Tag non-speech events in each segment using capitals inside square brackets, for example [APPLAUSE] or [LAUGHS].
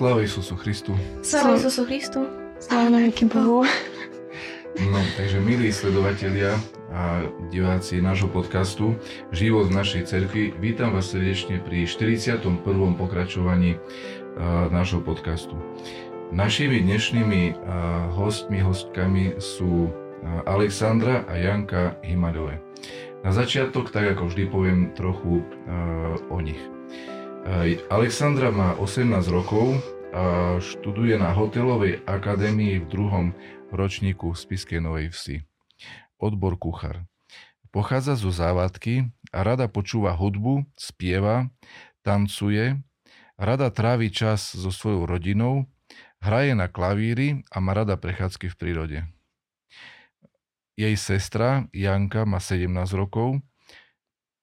Sláva Isusu Christu. Sláva Isusu Christu. Sláva na Bohu. No, takže milí sledovatelia a diváci nášho podcastu Život v našej cerkvi, vítam vás srdečne pri 41. pokračovaní uh, nášho podcastu. Našimi dnešnými uh, hostmi, hostkami sú uh, Alexandra a Janka Himaľové. Na začiatok, tak ako vždy, poviem trochu uh, o nich. Alexandra má 18 rokov a študuje na hotelovej akadémii v druhom ročníku v Spiskej Novej Vsi. Odbor kuchár. Pochádza zo závadky a rada počúva hudbu, spieva, tancuje, rada trávi čas so svojou rodinou, hraje na klavíri a má rada prechádzky v prírode. Jej sestra Janka má 17 rokov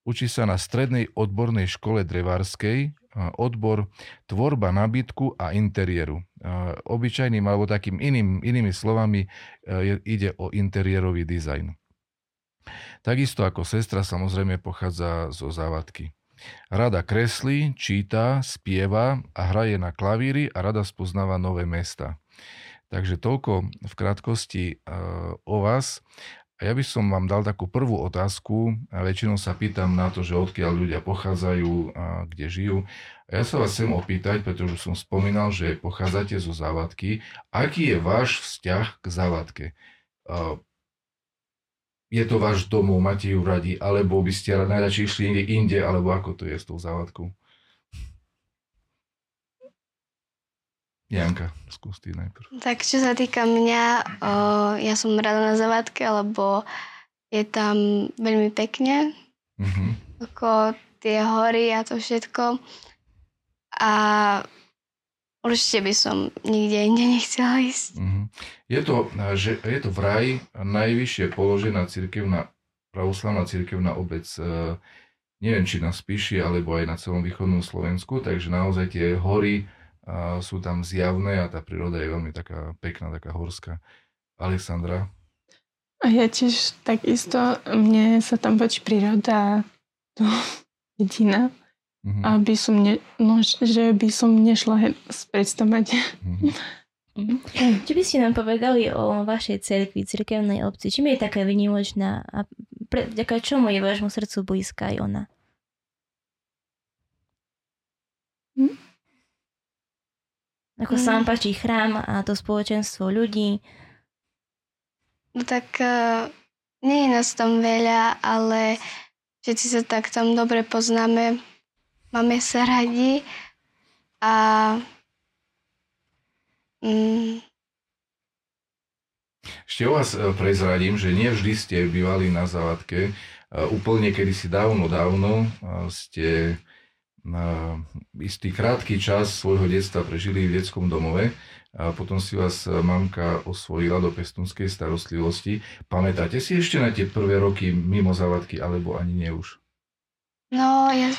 Učí sa na strednej odbornej škole drevárskej, odbor tvorba nabytku a interiéru. Obyčajným alebo takým iným, inými slovami e, ide o interiérový dizajn. Takisto ako sestra samozrejme pochádza zo závadky. Rada kreslí, číta, spieva a hraje na klavíri a rada spoznáva nové mesta. Takže toľko v krátkosti e, o vás. A ja by som vám dal takú prvú otázku a väčšinou sa pýtam na to, že odkiaľ ľudia pochádzajú a kde žijú. A ja sa vás chcem opýtať, pretože som spomínal, že pochádzate zo Závadky. Aký je váš vzťah k Závadke? Je to váš domov, máte ju radi, alebo by ste najradšej išli inde, alebo ako to je s tou Závadkou? Janka, skús ty najprv. Tak čo sa týka mňa, o, ja som rada na zavádke, lebo je tam veľmi pekne. Mm-hmm. Ako tie hory a to všetko. A určite by som nikde inde nechcela ísť. Mm-hmm. Je, to, že, je to vraj najvyššie položená cirkevná, pravoslavná cirkevná obec e, neviem, či na Spíši, alebo aj na celom východnom Slovensku, takže naozaj tie hory a sú tam zjavné a tá príroda je veľmi taká pekná, taká horská. Alexandra? A ja tiež takisto, mne sa tam páči príroda to [LAUGHS] jediná. Mm-hmm. Aby som ne, no, že by som nešla predstavať. Mm-hmm. Mm-hmm. Čo by ste nám povedali o vašej cerkvi, cirkevnej obci? Čím je taká vynimočná a pre, ďaká čomu je vášmu srdcu blízka aj ona? Ako mm. sa vám páči chrám a to spoločenstvo ľudí? No tak uh, nie je nás tam veľa, ale všetci sa tak tam dobre poznáme. Máme sa radi a mm, ešte o vás e, prezradím, že nie vždy ste bývali na závadke. E, úplne kedysi dávno, dávno ste na istý krátky čas svojho detstva prežili v detskom domove a potom si vás mamka osvojila do pestunskej starostlivosti. Pamätáte si ešte na tie prvé roky mimo zavadky, alebo ani nie už? No, ja,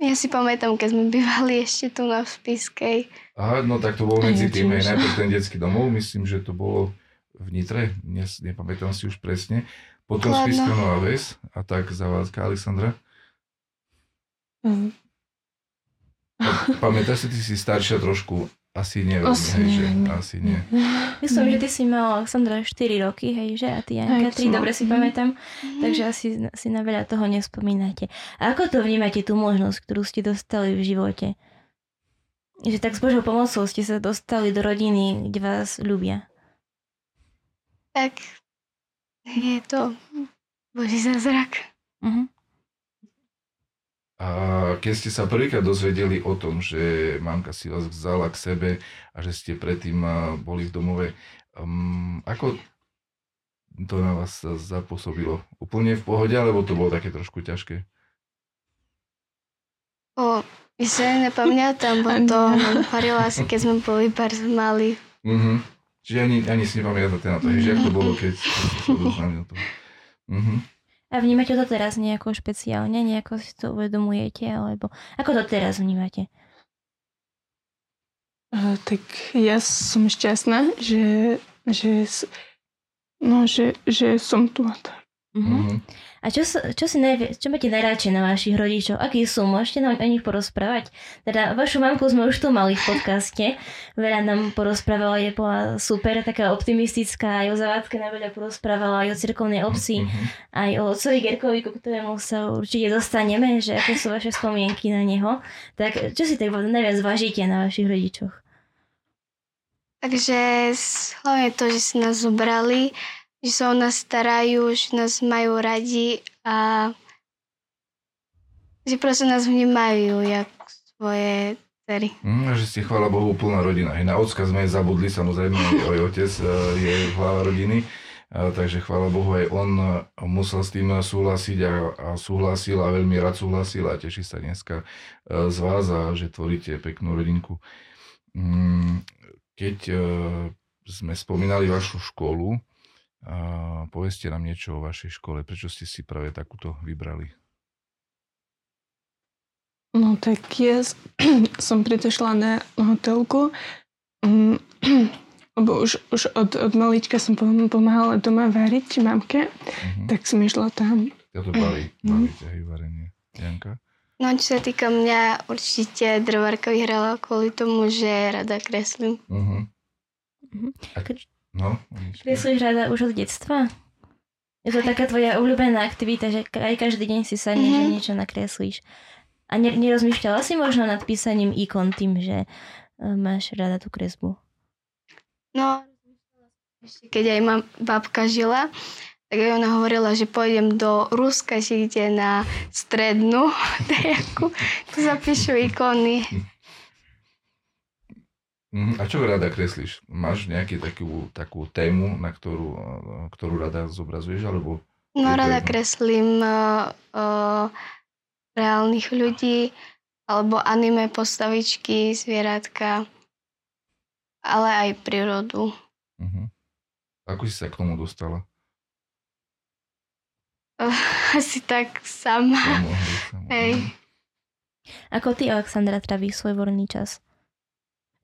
ja si pamätám, keď sme bývali ešte tu na Spiskej. Aha, no tak to bolo medzi tým, aj najprv ten detský domov, myslím, že to bolo v Nitre, Dnes, nepamätám si už presne. Potom Spiska Nová Ves a tak zavádka Alexandra. Mm. Pamätáš si, ty si staršia trošku, asi nie, asi hej, že asi nie. Myslím, že ty si mala Alexandra 4 roky, hej, že? A ty Janka 3, dobre si pamätám. Takže asi si na veľa toho nespomínate. A ako to vnímate, tú možnosť, ktorú ste dostali v živote? Že tak s Božou pomocou ste sa dostali do rodiny, kde vás ľubia. Tak je to Boží zázrak. Uh-huh. A keď ste sa prvýkrát dozvedeli o tom, že mamka si vás vzala k sebe a že ste predtým boli v domove, um, ako to na vás zapôsobilo? Úplne v pohode, alebo to bolo také trošku ťažké? O, my sa nepamätám, bo to parilo asi, keď sme boli bardzo mali. Uh-huh. Čiže ani, ani si nepamätáte na to, že ako to bolo, keď ste sa doznali o tom. Uh-huh. A vnímate to teraz nejako špeciálne? Nejako si to uvedomujete? Alebo ako to teraz vnímate? Tak ja som šťastná, že, že, no, že, že som tu. Uh-huh. A čo, čo, si najvi- čo máte najradšej na vašich rodičoch? Akí sú? Môžete nám o nich porozprávať? Teda vašu mamku sme už tu mali v podcaste. Veľa nám porozprávala, je bola super, taká optimistická. Aj o Zavádke nám veľa porozprávala, aj o cirkovnej obci, uh-huh. aj o otcovi Gerkovi, ku ktorému sa určite dostaneme, že aké sú vaše spomienky na neho. Tak čo si tak najviac vážite na vašich rodičoch? Takže hlavne to, že si nás zobrali, že sa o nás starajú, že nás majú radi a že proste nás vnímajú jak svoje dcery. Mm, že ste, chvála Bohu, plná rodina. Na ocka sme zabudli, samozrejme, aj otec e, je hlava rodiny, takže chvála Bohu, aj on musel s tým súhlasiť a, a súhlasil a veľmi rád súhlasil a teší sa dneska e, z vás a že tvoríte peknú rodinku. Mm, keď e, sme spomínali vašu školu, a povedzte nám niečo o vašej škole. Prečo ste si práve takúto vybrali? No tak ja [CLEARS THROAT] som preto šla na hotelku, mm, [CLEARS THROAT] lebo už, už od, od malička som pomáhala doma variť mamke, uh-huh. tak som išla tam. Ja to baví, [CLEARS THROAT] bavíte, hej, varenie. Janka? No, čo sa týka mňa, určite drvárka vyhrala kvôli tomu, že rada kreslím. Uh-huh. Uh-huh. A, No, Kreslíš rada už od detstva? Je to taká tvoja obľúbená aktivita, že aj každý deň si sadneš mm-hmm. niečo nakreslíš. A nerozmýšľala si možno nad písaním ikon tým, že e, máš rada tú kresbu? No, keď aj mám babka žila, tak aj ona hovorila, že pôjdem do Ruska, že ide na strednú [LAUGHS] dejaku, tu zapíšu ikony. Mhm. A čo rada kreslíš? Máš nejakú takú, takú tému, na ktorú, ktorú rada zobrazuješ? Alebo no rada kreslím uh, uh, reálnych ľudí alebo anime postavičky, zvieratka, ale aj prírodu. Uh-huh. Ako si sa k tomu dostala? Uh, [LAUGHS] asi tak sama. sama, sama. Hej. Ako ty, Alexandra, travíš svoj voľný čas?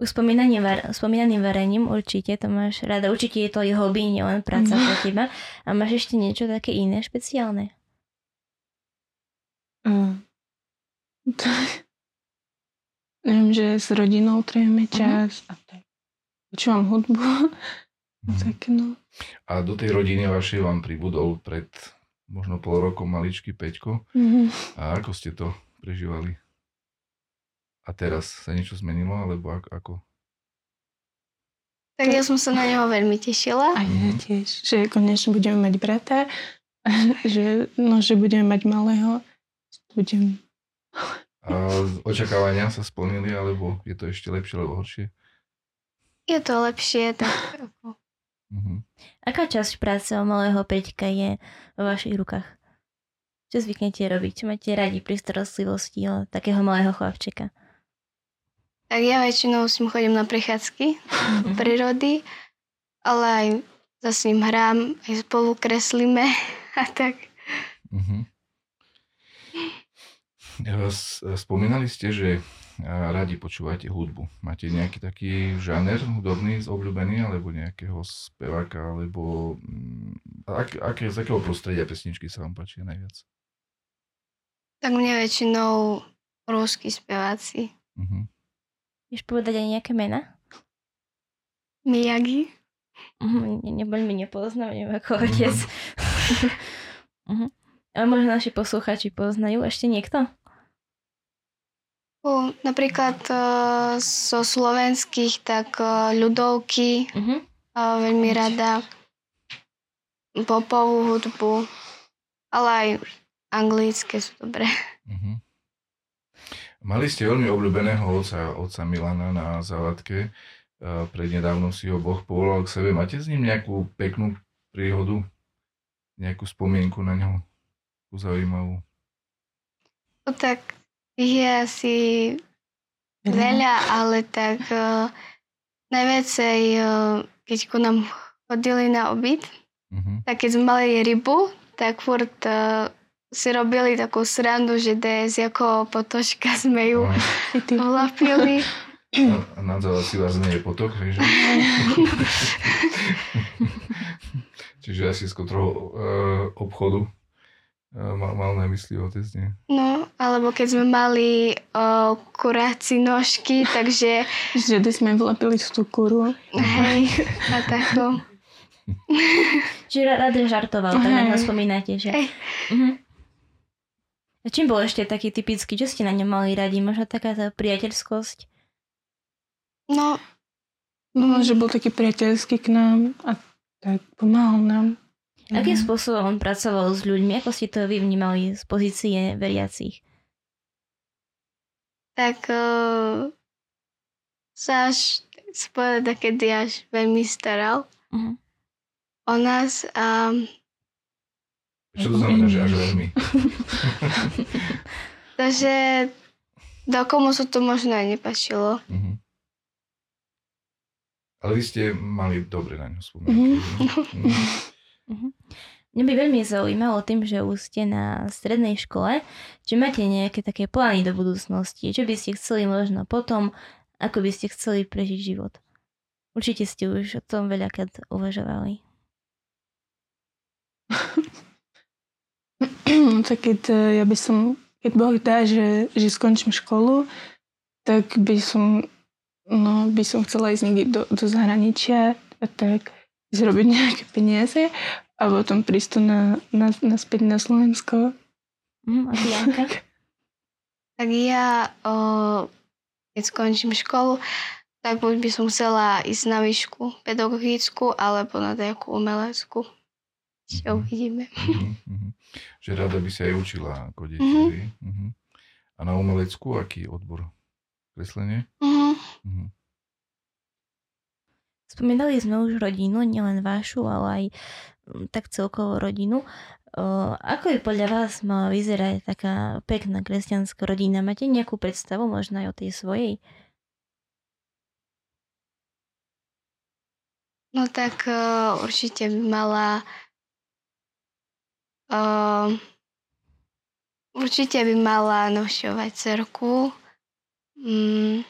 Už spomínaným, spomínaným varením určite to máš rada. Určite je to aj hobby, nielen práca pre teba. A máš ešte niečo také iné, špeciálne? [LAUGHS] To, neviem, že s rodinou trejeme mhm. čas uh-huh. a tak. Počúvam hudbu. Uh-huh. tak no. A do tej rodiny vašej vám pribudol pred možno pol rokom maličký Peťko. Uh-huh. A ako ste to prežívali? A teraz sa niečo zmenilo, alebo ako? Tak ja som sa na neho veľmi tešila. A ja mhm. tiež, že konečne budeme mať brata, [LAUGHS] že, no, že budeme mať malého. Budem... A očakávania sa splnili, alebo je to ešte lepšie, alebo horšie? Je to lepšie, tak ako... Uh-huh. Aká časť práce o malého Peťka je vo vašich rukách? Čo zvyknete robiť? Čo máte radi pri starostlivosti o takého malého chlapčeka? Tak ja väčšinou s ním chodím na prechádzky mm-hmm. [LAUGHS] prírody, ale aj za s ním hrám, aj spolu kreslíme [LAUGHS] a tak. Mm-hmm. Spomínali ste, že radi počúvate hudbu. Máte nejaký taký žáner hudobný, obľúbený, alebo nejakého speváka, alebo mm, ak, aké, z akého prostredia pesničky sa vám páčia najviac? Tak mne väčšinou rúsky speváci. Uh-huh. Vieš povedať aj nejaké mena? Miyagi. Uh-huh, ne, nepoznám, neviem ako mhm. otec. uh-huh. [LAUGHS] Ale možno naši posluchači poznajú ešte niekto? Uh, napríklad uh, zo slovenských, tak uh, ľudovky, uh-huh. uh, veľmi rada, popovú hudbu, ale aj anglické sú dobré. Uh-huh. Mali ste veľmi obľúbeného oca, oca Milana na Zavadke. Prednedávno si ho Boh povolal k sebe. Máte s ním nejakú peknú príhodu? Nejakú spomienku na ňo? Zaujímavú? No tak je asi veľa, ale tak uh, najviacej, uh, keď ku nám chodili na obyt, uh-huh. tak keď sme mali rybu, tak furt uh, si robili takú srandu, že DS ako potočka sme ju [LAUGHS] olapili. A nadzvala si vás nie je potok, že? [LAUGHS] Čiže asi skôr trochu uh, obchodu uh, mal, mal na mysli otec, nie? No, alebo keď sme mali uh, kuráci nožky, takže... [LAUGHS] Že sme vlepili tú kuru. Hej, a takto. Čiže rád žartoval, tak na spomínate, že? Hej. Uh-huh. A čím bol ešte taký typický? Čo ste na ňom mali radi? Možno taká tá priateľskosť? No, no, že bol taký priateľský k nám a tak pomáhal nám. Akým mhm. spôsobom on pracoval s ľuďmi? Ako ste to vy vnímali z pozície veriacich? Tak uh, sa až spovedať, kedy až veľmi staral uh-huh. o nás a um, čo to znamená, že až veľmi? [LAUGHS] Takže do komu sa to možno aj nepačilo. Uh-huh. Ale vy ste mali dobre na ňu spomienky. Uh-huh. Uh-huh. Mňa by veľmi zaujímalo tým, že už ste na strednej škole, či máte nejaké také plány do budúcnosti, čo by ste chceli možno potom, ako by ste chceli prežiť život. Určite ste už o tom veľakrát uvažovali. [LAUGHS] [CLEARS THROAT] tak keď e, ja by som, keď Boh dá, že, že skončím školu, tak by som, no, by som chcela ísť niekde do, do zahraničia a tak zrobiť nejaké peniaze a potom prísť na, na, naspäť na Slovensko. Mm, a Janka? [LAUGHS] tak ja, o, keď skončím školu, tak buď by som chcela ísť na výšku pedagogickú alebo na nejakú umeleckú. Ešte mm-hmm. uvidíme. Mm-hmm. Že rada by sa aj učila ako dieťa. Mm-hmm. A na umeleckú aký odbor? Kreslenie? Mm-hmm. Spomínali sme už rodinu, nielen vašu, ale aj mm, tak celkovo rodinu. O, ako je podľa vás mala vyzerať taká pekná kresťanská rodina? Máte nejakú predstavu možno aj o tej svojej? No tak uh, určite by mala Uh, určite by mala nošovať cerku. Mm.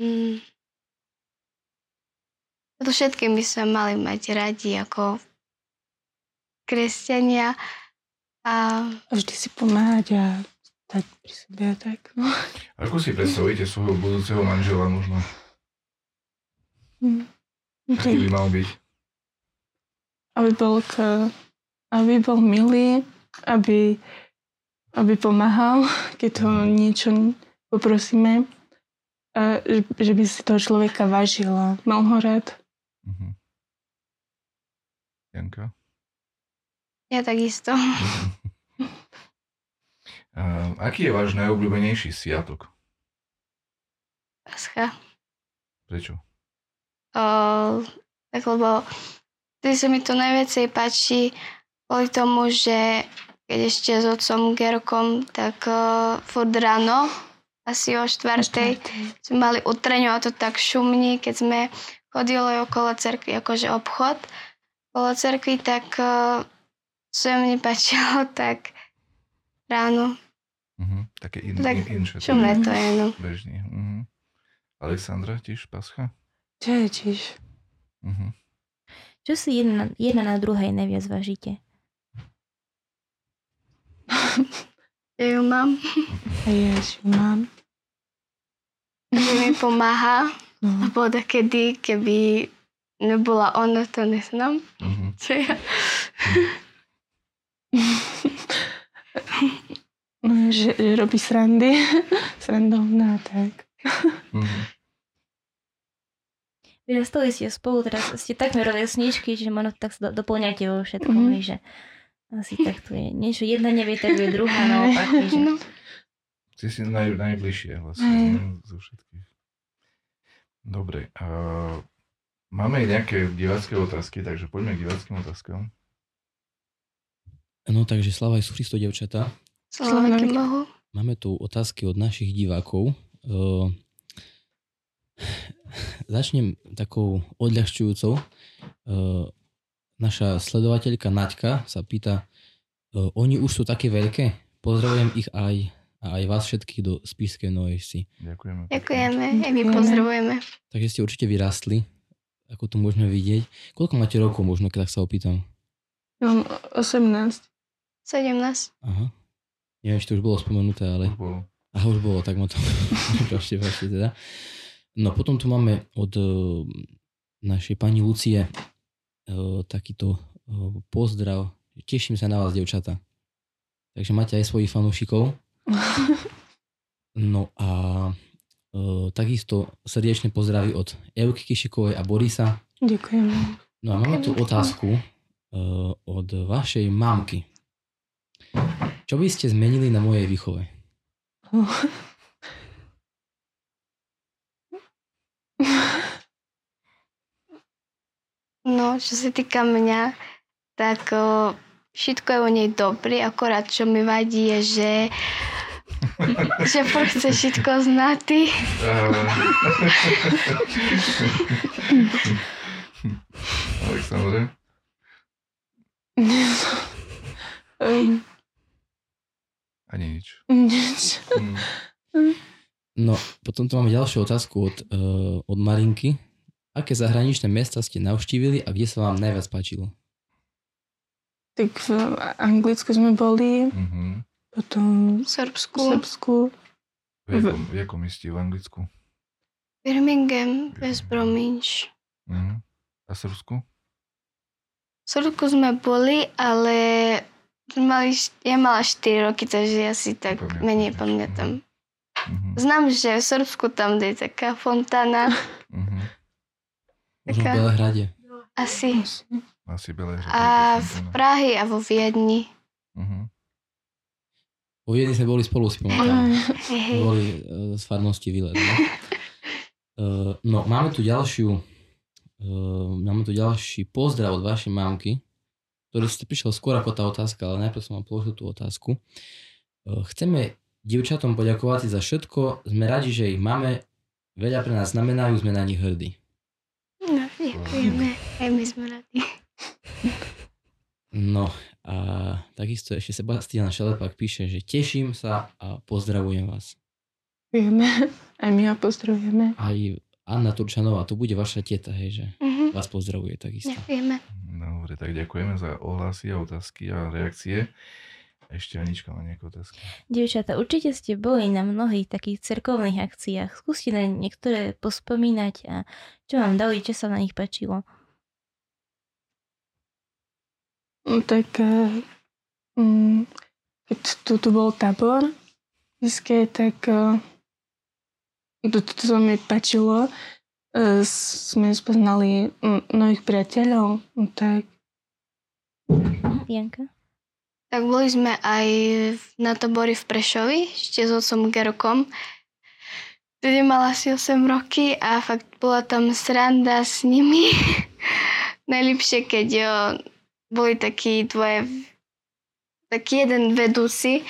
Mm. To všetkým by sa mali mať radi ako kresťania. A... a vždy si pomáhať a stať pri sebe a tak. No. Ako si predstavíte svojho budúceho manžela možno? Mm. Aký by mal byť? Aby bol, k, aby bol milý, aby, aby pomáhal, keď ho mhm. niečo poprosíme. A že, že by si toho človeka vážil a mal ho rád. Uh-huh. Janka? Ja takisto. uh, [LAUGHS] aký je váš najobľúbenejší sviatok? Pascha. Prečo? Uh, tak lebo vtedy sa mi to najviacej páči kvôli tomu, že keď ešte s otcom Gerkom, tak uh, furt ráno, asi o štvrtej, sme mali utreňu a to tak šumní, keď sme chodili okolo cerkvy, akože obchod okolo cerkvy, tak uh, sa mi páčilo [LAUGHS] tak ráno. Uh-huh. Také in, tak in, šumné to je, no. Bežný. Uh-huh. Alexandra, tiež pascha? Čo je tiež? Uh-huh. Čo si jedna, jedna na druhej najviac vážite? [LAUGHS] ja ju mám. Ja ju mám. Že mi pomáha. Uh-huh. Lebo kedy, keby nebola ona, to neznám. Uh-huh. [LAUGHS] Čo ja? no, že, že robí srandy. [LAUGHS] Srandovná, tak. Uh-huh. Vyrastali ste spolu, teraz ste takmer rovesničky, že možno tak sa do, doplňate vo všetkom, mm-hmm. že asi takto je. Niečo jedna nevie, tak je druhá [LAUGHS] naopak. Že... No. Ty si naj, najbližšie vlastne mm. zo všetkých. Dobre. Uh, máme nejaké divácké otázky, takže poďme k diváckým otázkam. No takže Slava sú Christo, devčata. Slava Bohu. Máme tu otázky od našich divákov. Uh, Začnem takou odľahčujúcou. E, naša sledovateľka Naďka sa pýta, e, oni už sú také veľké? Pozdravujem ich aj a aj vás všetkých do Spišskej Novej Vsi. Ďakujeme. Ďakujeme, aj my pozdravujeme. Takže ste určite vyrástli, ako to môžeme vidieť. Koľko máte rokov možno, keď sa opýtam? Mám 18. 17. Aha. Neviem, či to už bolo spomenuté, ale... Už bolo. Aha, už bolo, tak ma to... [LAUGHS] Prepašte, prepašte teda. No potom tu máme od uh, našej pani Lucie uh, takýto uh, pozdrav. Teším sa na vás, devčata. Takže máte aj svojich fanúšikov. [LAUGHS] No a takisto srdečne pozdraví od Evky Kišikovej a Borisa. Ďakujem. No a máme tu otázku od vašej mamky. Čo by ste zmenili na mojej výchove? [LAUGHS] [LAUGHS] No, čo sa týka mňa, tak o, všetko je u nej dobré, akorát čo mi vadí je, že [LAUGHS] že furt chce všetko znatý. Aleksandre? Um, Ani nič. nič. Mm. [LAUGHS] No, potom tu máme ďalšiu otázku od, uh, od Marinky. Aké zahraničné mesta ste navštívili a kde sa vám najviac páčilo? Tak v Anglicku sme boli, Mhm. potom V v Srbsku, Srbsku. V jakom, v jakom meste v Anglicku? Birmingham, West Bromwich. Mhm. A Srbsku? V Srbsku sme boli, ale mali, ja mala 4 roky, takže ja si tak Pamätáš. menej pamätám. Mhm. Znam, že v Srbsku tam je taká fontána, Mhm. Možno v Taká- Belehrade. asi. Asi Belé. A v Prahy a vo Viedni. Mhm. Po Viedni sme boli spolu, si pamätám. Hej. Boli uh, z farnosti Výlet. No? Uh, no, máme tu ďalšiu uh, máme tu ďalší pozdrav od vašej mamky, ktorý ste prišiel skôr ako tá otázka, ale najprv som vám položil tú otázku. Uh, chceme dievčatom poďakovať za všetko. Sme radi, že ich máme. Veľa pre nás znamenajú, sme na nich hrdí. No, ďakujeme. Aj my sme radi. No a takisto ešte Sebastian Šelepak píše, že teším sa a pozdravujem vás. Vieme, aj my ho pozdravujeme. Aj Anna Turčanová, to bude vaša teta, hej, že Mhm. vás pozdravuje takisto. Ďakujeme. Dobre, tak ďakujeme za ohlasy a otázky a reakcie. Ešte Anička má nejaké otázky. Dievčata, určite ste boli na mnohých takých cerkovných akciách. Skúste na niektoré pospomínať a čo vám dali, čo sa na nich páčilo. No, tak mm, keď tu, tu bol tábor v Iske, tak eh, to, to, sa mi páčilo. Eh, Sme spoznali mm, nových priateľov, no tak Janka? Tak boli sme aj na tabori v Prešovi, ešte s otcom Gerokom. Vtedy mala asi 8 roky a fakt bola tam sranda s nimi. [LAUGHS] Najlepšie, keď jo, boli takí dvoje, taký jeden vedúci,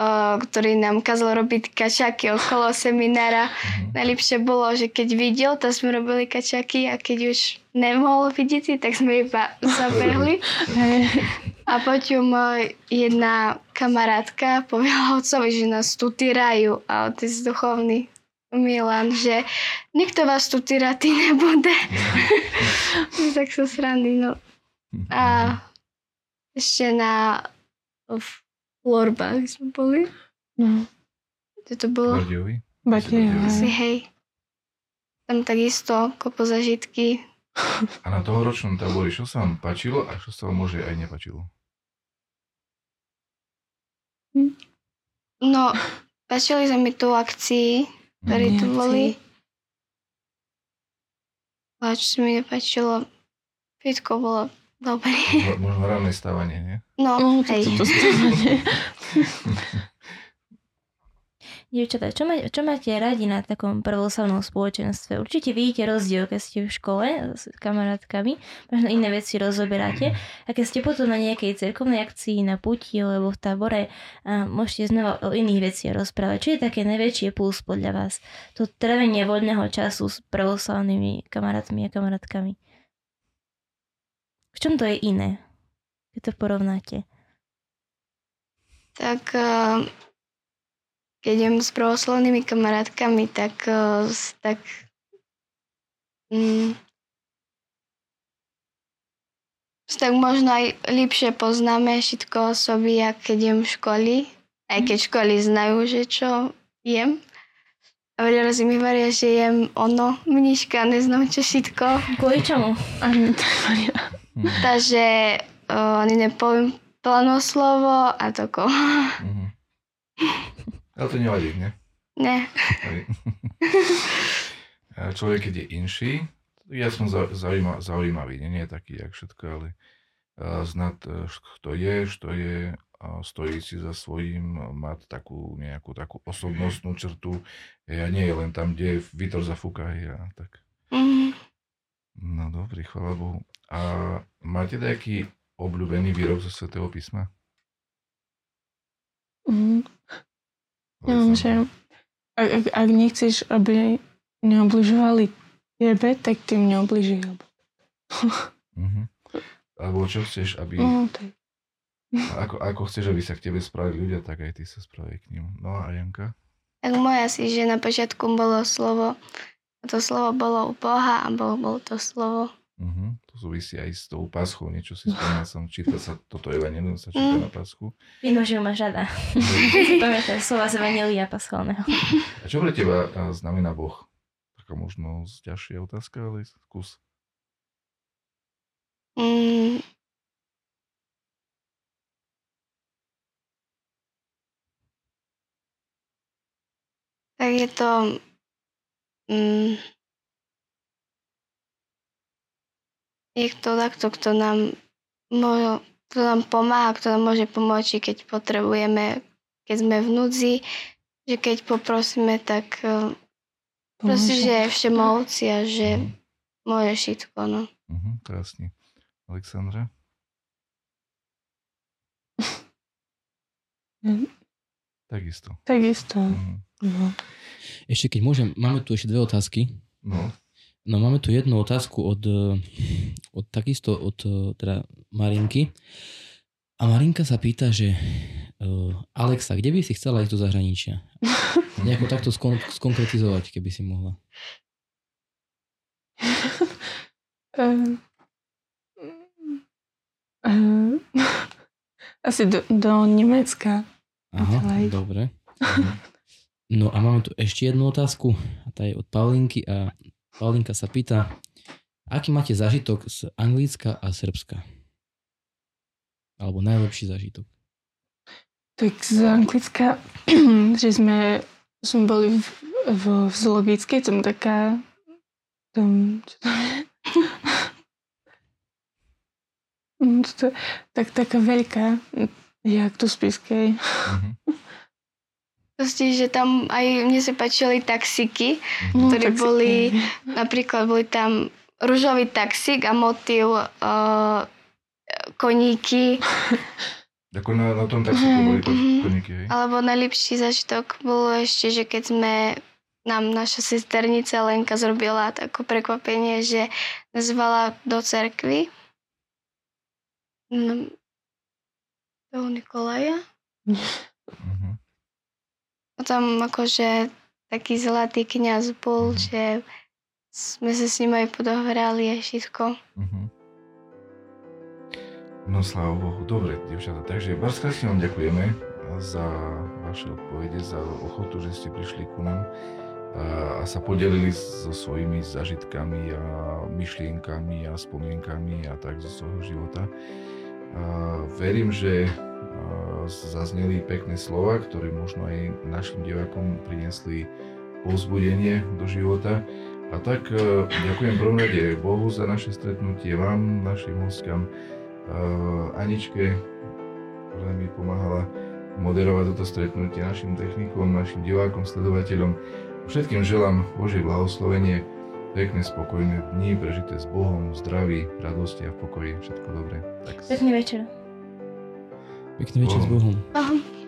o, ktorý nám kázal robiť kačaky okolo seminára. Najlepšie bolo, že keď videl, tak sme robili kačaky a keď už nemohol vidieť, tak sme iba [LAUGHS] zabehli. [LAUGHS] A potom eh, jedna kamarátka povedala otcovi, že nás tu týrajú a otec duchovný Milan, že nikto vás tu týrať nebude. [LAUGHS] tak sa srandy, no. A ešte na v Lorbách sme boli. no, Kde to bolo? Asi hej. Tam takisto kopo zažitky. A na tohoročnom tabori, čo sa vám páčilo a čo sa vám môže aj nepačilo? No, páčili sa mi tu akcii, ktoré tu Mhm. boli. A čo sa mi nepáčilo, všetko bolo dobré. Mo- Možno ranné stávanie, nie? No, No, hej. toto stávanie. [LAUGHS] Dievčatá, čo, má, čo máte radi na takom pravoslavnom spoločenstve? Určite vidíte rozdiel, keď ste v škole s kamarátkami, možno iné veci rozoberáte a keď ste potom na nejakej cerkovnej akcii, na puti alebo v tábore a môžete znova o iných veciach rozprávať. Čo je také najväčšie plus podľa vás? To trávenie voľného času s pravoslavnými kamarátmi a kamarátkami. V čom to je iné, keď to porovnáte? Tak uh, keď idem s pravoslavnými kamarátkami, tak, uh, tak mm, tak možno aj lepšie poznáme všetko o sobi, jak keď jem školy. Aj keď školy znajú, že čo jem. A veľa razy mi varia, že jem ono, mniška, neznám čo všetko. Kvôli čomu? Ani tak varia. Takže uh, ani nepoviem plno slovo a toko. Mm-hmm. Ale to nevadí, ne? Ne. [LAUGHS] Človek, keď je inší, ja som zaujímavý, zaujímavý nie, nie taký, jak všetko, ale znať, e, kto je, što je, stojí si za svojím, mať takú nejakú takú osobnostnú črtu. Ja nie je len tam, kde Vitor zafúka a tak. Mm. No dobrý, chvála Bohu. A máte nejaký obľúbený výrok zo Svetého písma? Mm. Ja viem, že ak, ak, ak nechceš, aby neobližovali jebe, tak tým neobližuj. mm-hmm. Alebo čo chceš, aby... No, tak. Ako, ako chceš, aby sa k tebe spravili ľudia, tak aj ty sa spraví k ním. No a Janka? Tak moja si, že na počiatku bolo slovo, a to slovo bolo u Boha a Boh bol to slovo. Uh-huh. To súvisí aj s tou paschou, niečo si spomínal som, číta sa toto evanelium, sa číta mm. na paschu. Vidno, že ju máš rada. [LAUGHS] Pamätáš slova z evanelia paschálneho. A čo pre teba znamená Boh? taká možno ťažšia otázka, ale skús. Mm. Tak je to... Mm, je to takto, kto nám, môže, kto nám pomáha, kto nám môže pomôcť, keď potrebujeme, keď sme v núdzi, že keď poprosíme, tak Proste, že je všemohúci a že mm. môže všetko, no. Uh-huh, krásne. Alexandra? Takisto. Takisto. Uh-huh. No. Ešte keď môžem, máme tu ešte dve otázky. No. No máme tu jednu otázku od, od takisto od teda Marinky. A Marinka sa pýta, že uh, Alexa, kde by si chcela ísť do zahraničia? [LAUGHS] Nejako takto skon- skonkretizovať, keby si mohla. [LAUGHS] Asi do, do Nemecka. Aha, dobre. No a máme tu ešte jednu otázku. A tá je od Paulinky a Paulinka sa pýta, aký máte zážitok z Anglicka a Srbska? Alebo najlepší zážitok? Tak z Anglicka, [CLEARS THROAT] že sme sme boli v, v, v zoologickej, tam taká, tam, čo tam je? [LAUGHS] No, to, tak taká veľká, jak tu Spiskej. Mm-hmm. [LAUGHS] Proste, že tam aj mne sa páčili taxíky, no, ktoré taxíky. boli, napríklad boli tam rúžový taxík a motív uh, koníky. [LAUGHS] Ako na, na tom taxíku boli mm-hmm. koníky, hej? Alebo najlepší zažitok bolo ešte, že keď sme nám naša sesternica Lenka zrobila také prekvapenie, že nazvala do cerkvy no, toho Nikolaja. [LAUGHS] Tam akože taký zlatý kniaz bol, mm-hmm. že sme sa s ním aj podohrali a všetko. Mm-hmm. No sláva Bohu. Dobre, dievčatá, takže bardzo krásne vám ďakujeme za vaše odpovede, za ochotu, že ste prišli ku nám a, a sa podelili so svojimi zažitkami a myšlienkami a spomienkami a tak zo svojho života. A verím, že zazneli pekné slova, ktoré možno aj našim divákom priniesli povzbudenie do života. A tak ďakujem prvom rade Bohu za naše stretnutie, vám, našim hostkám, uh, Aničke, ktorá mi pomáhala moderovať toto stretnutie našim technikom, našim divákom, sledovateľom. Všetkým želám Božie blahoslovenie, pekné, spokojné dni, prežité s Bohom, zdraví, radosti a v pokoji. Všetko dobré. Tak... Pekný večer. Pekný večer s Bohom. Ahoj.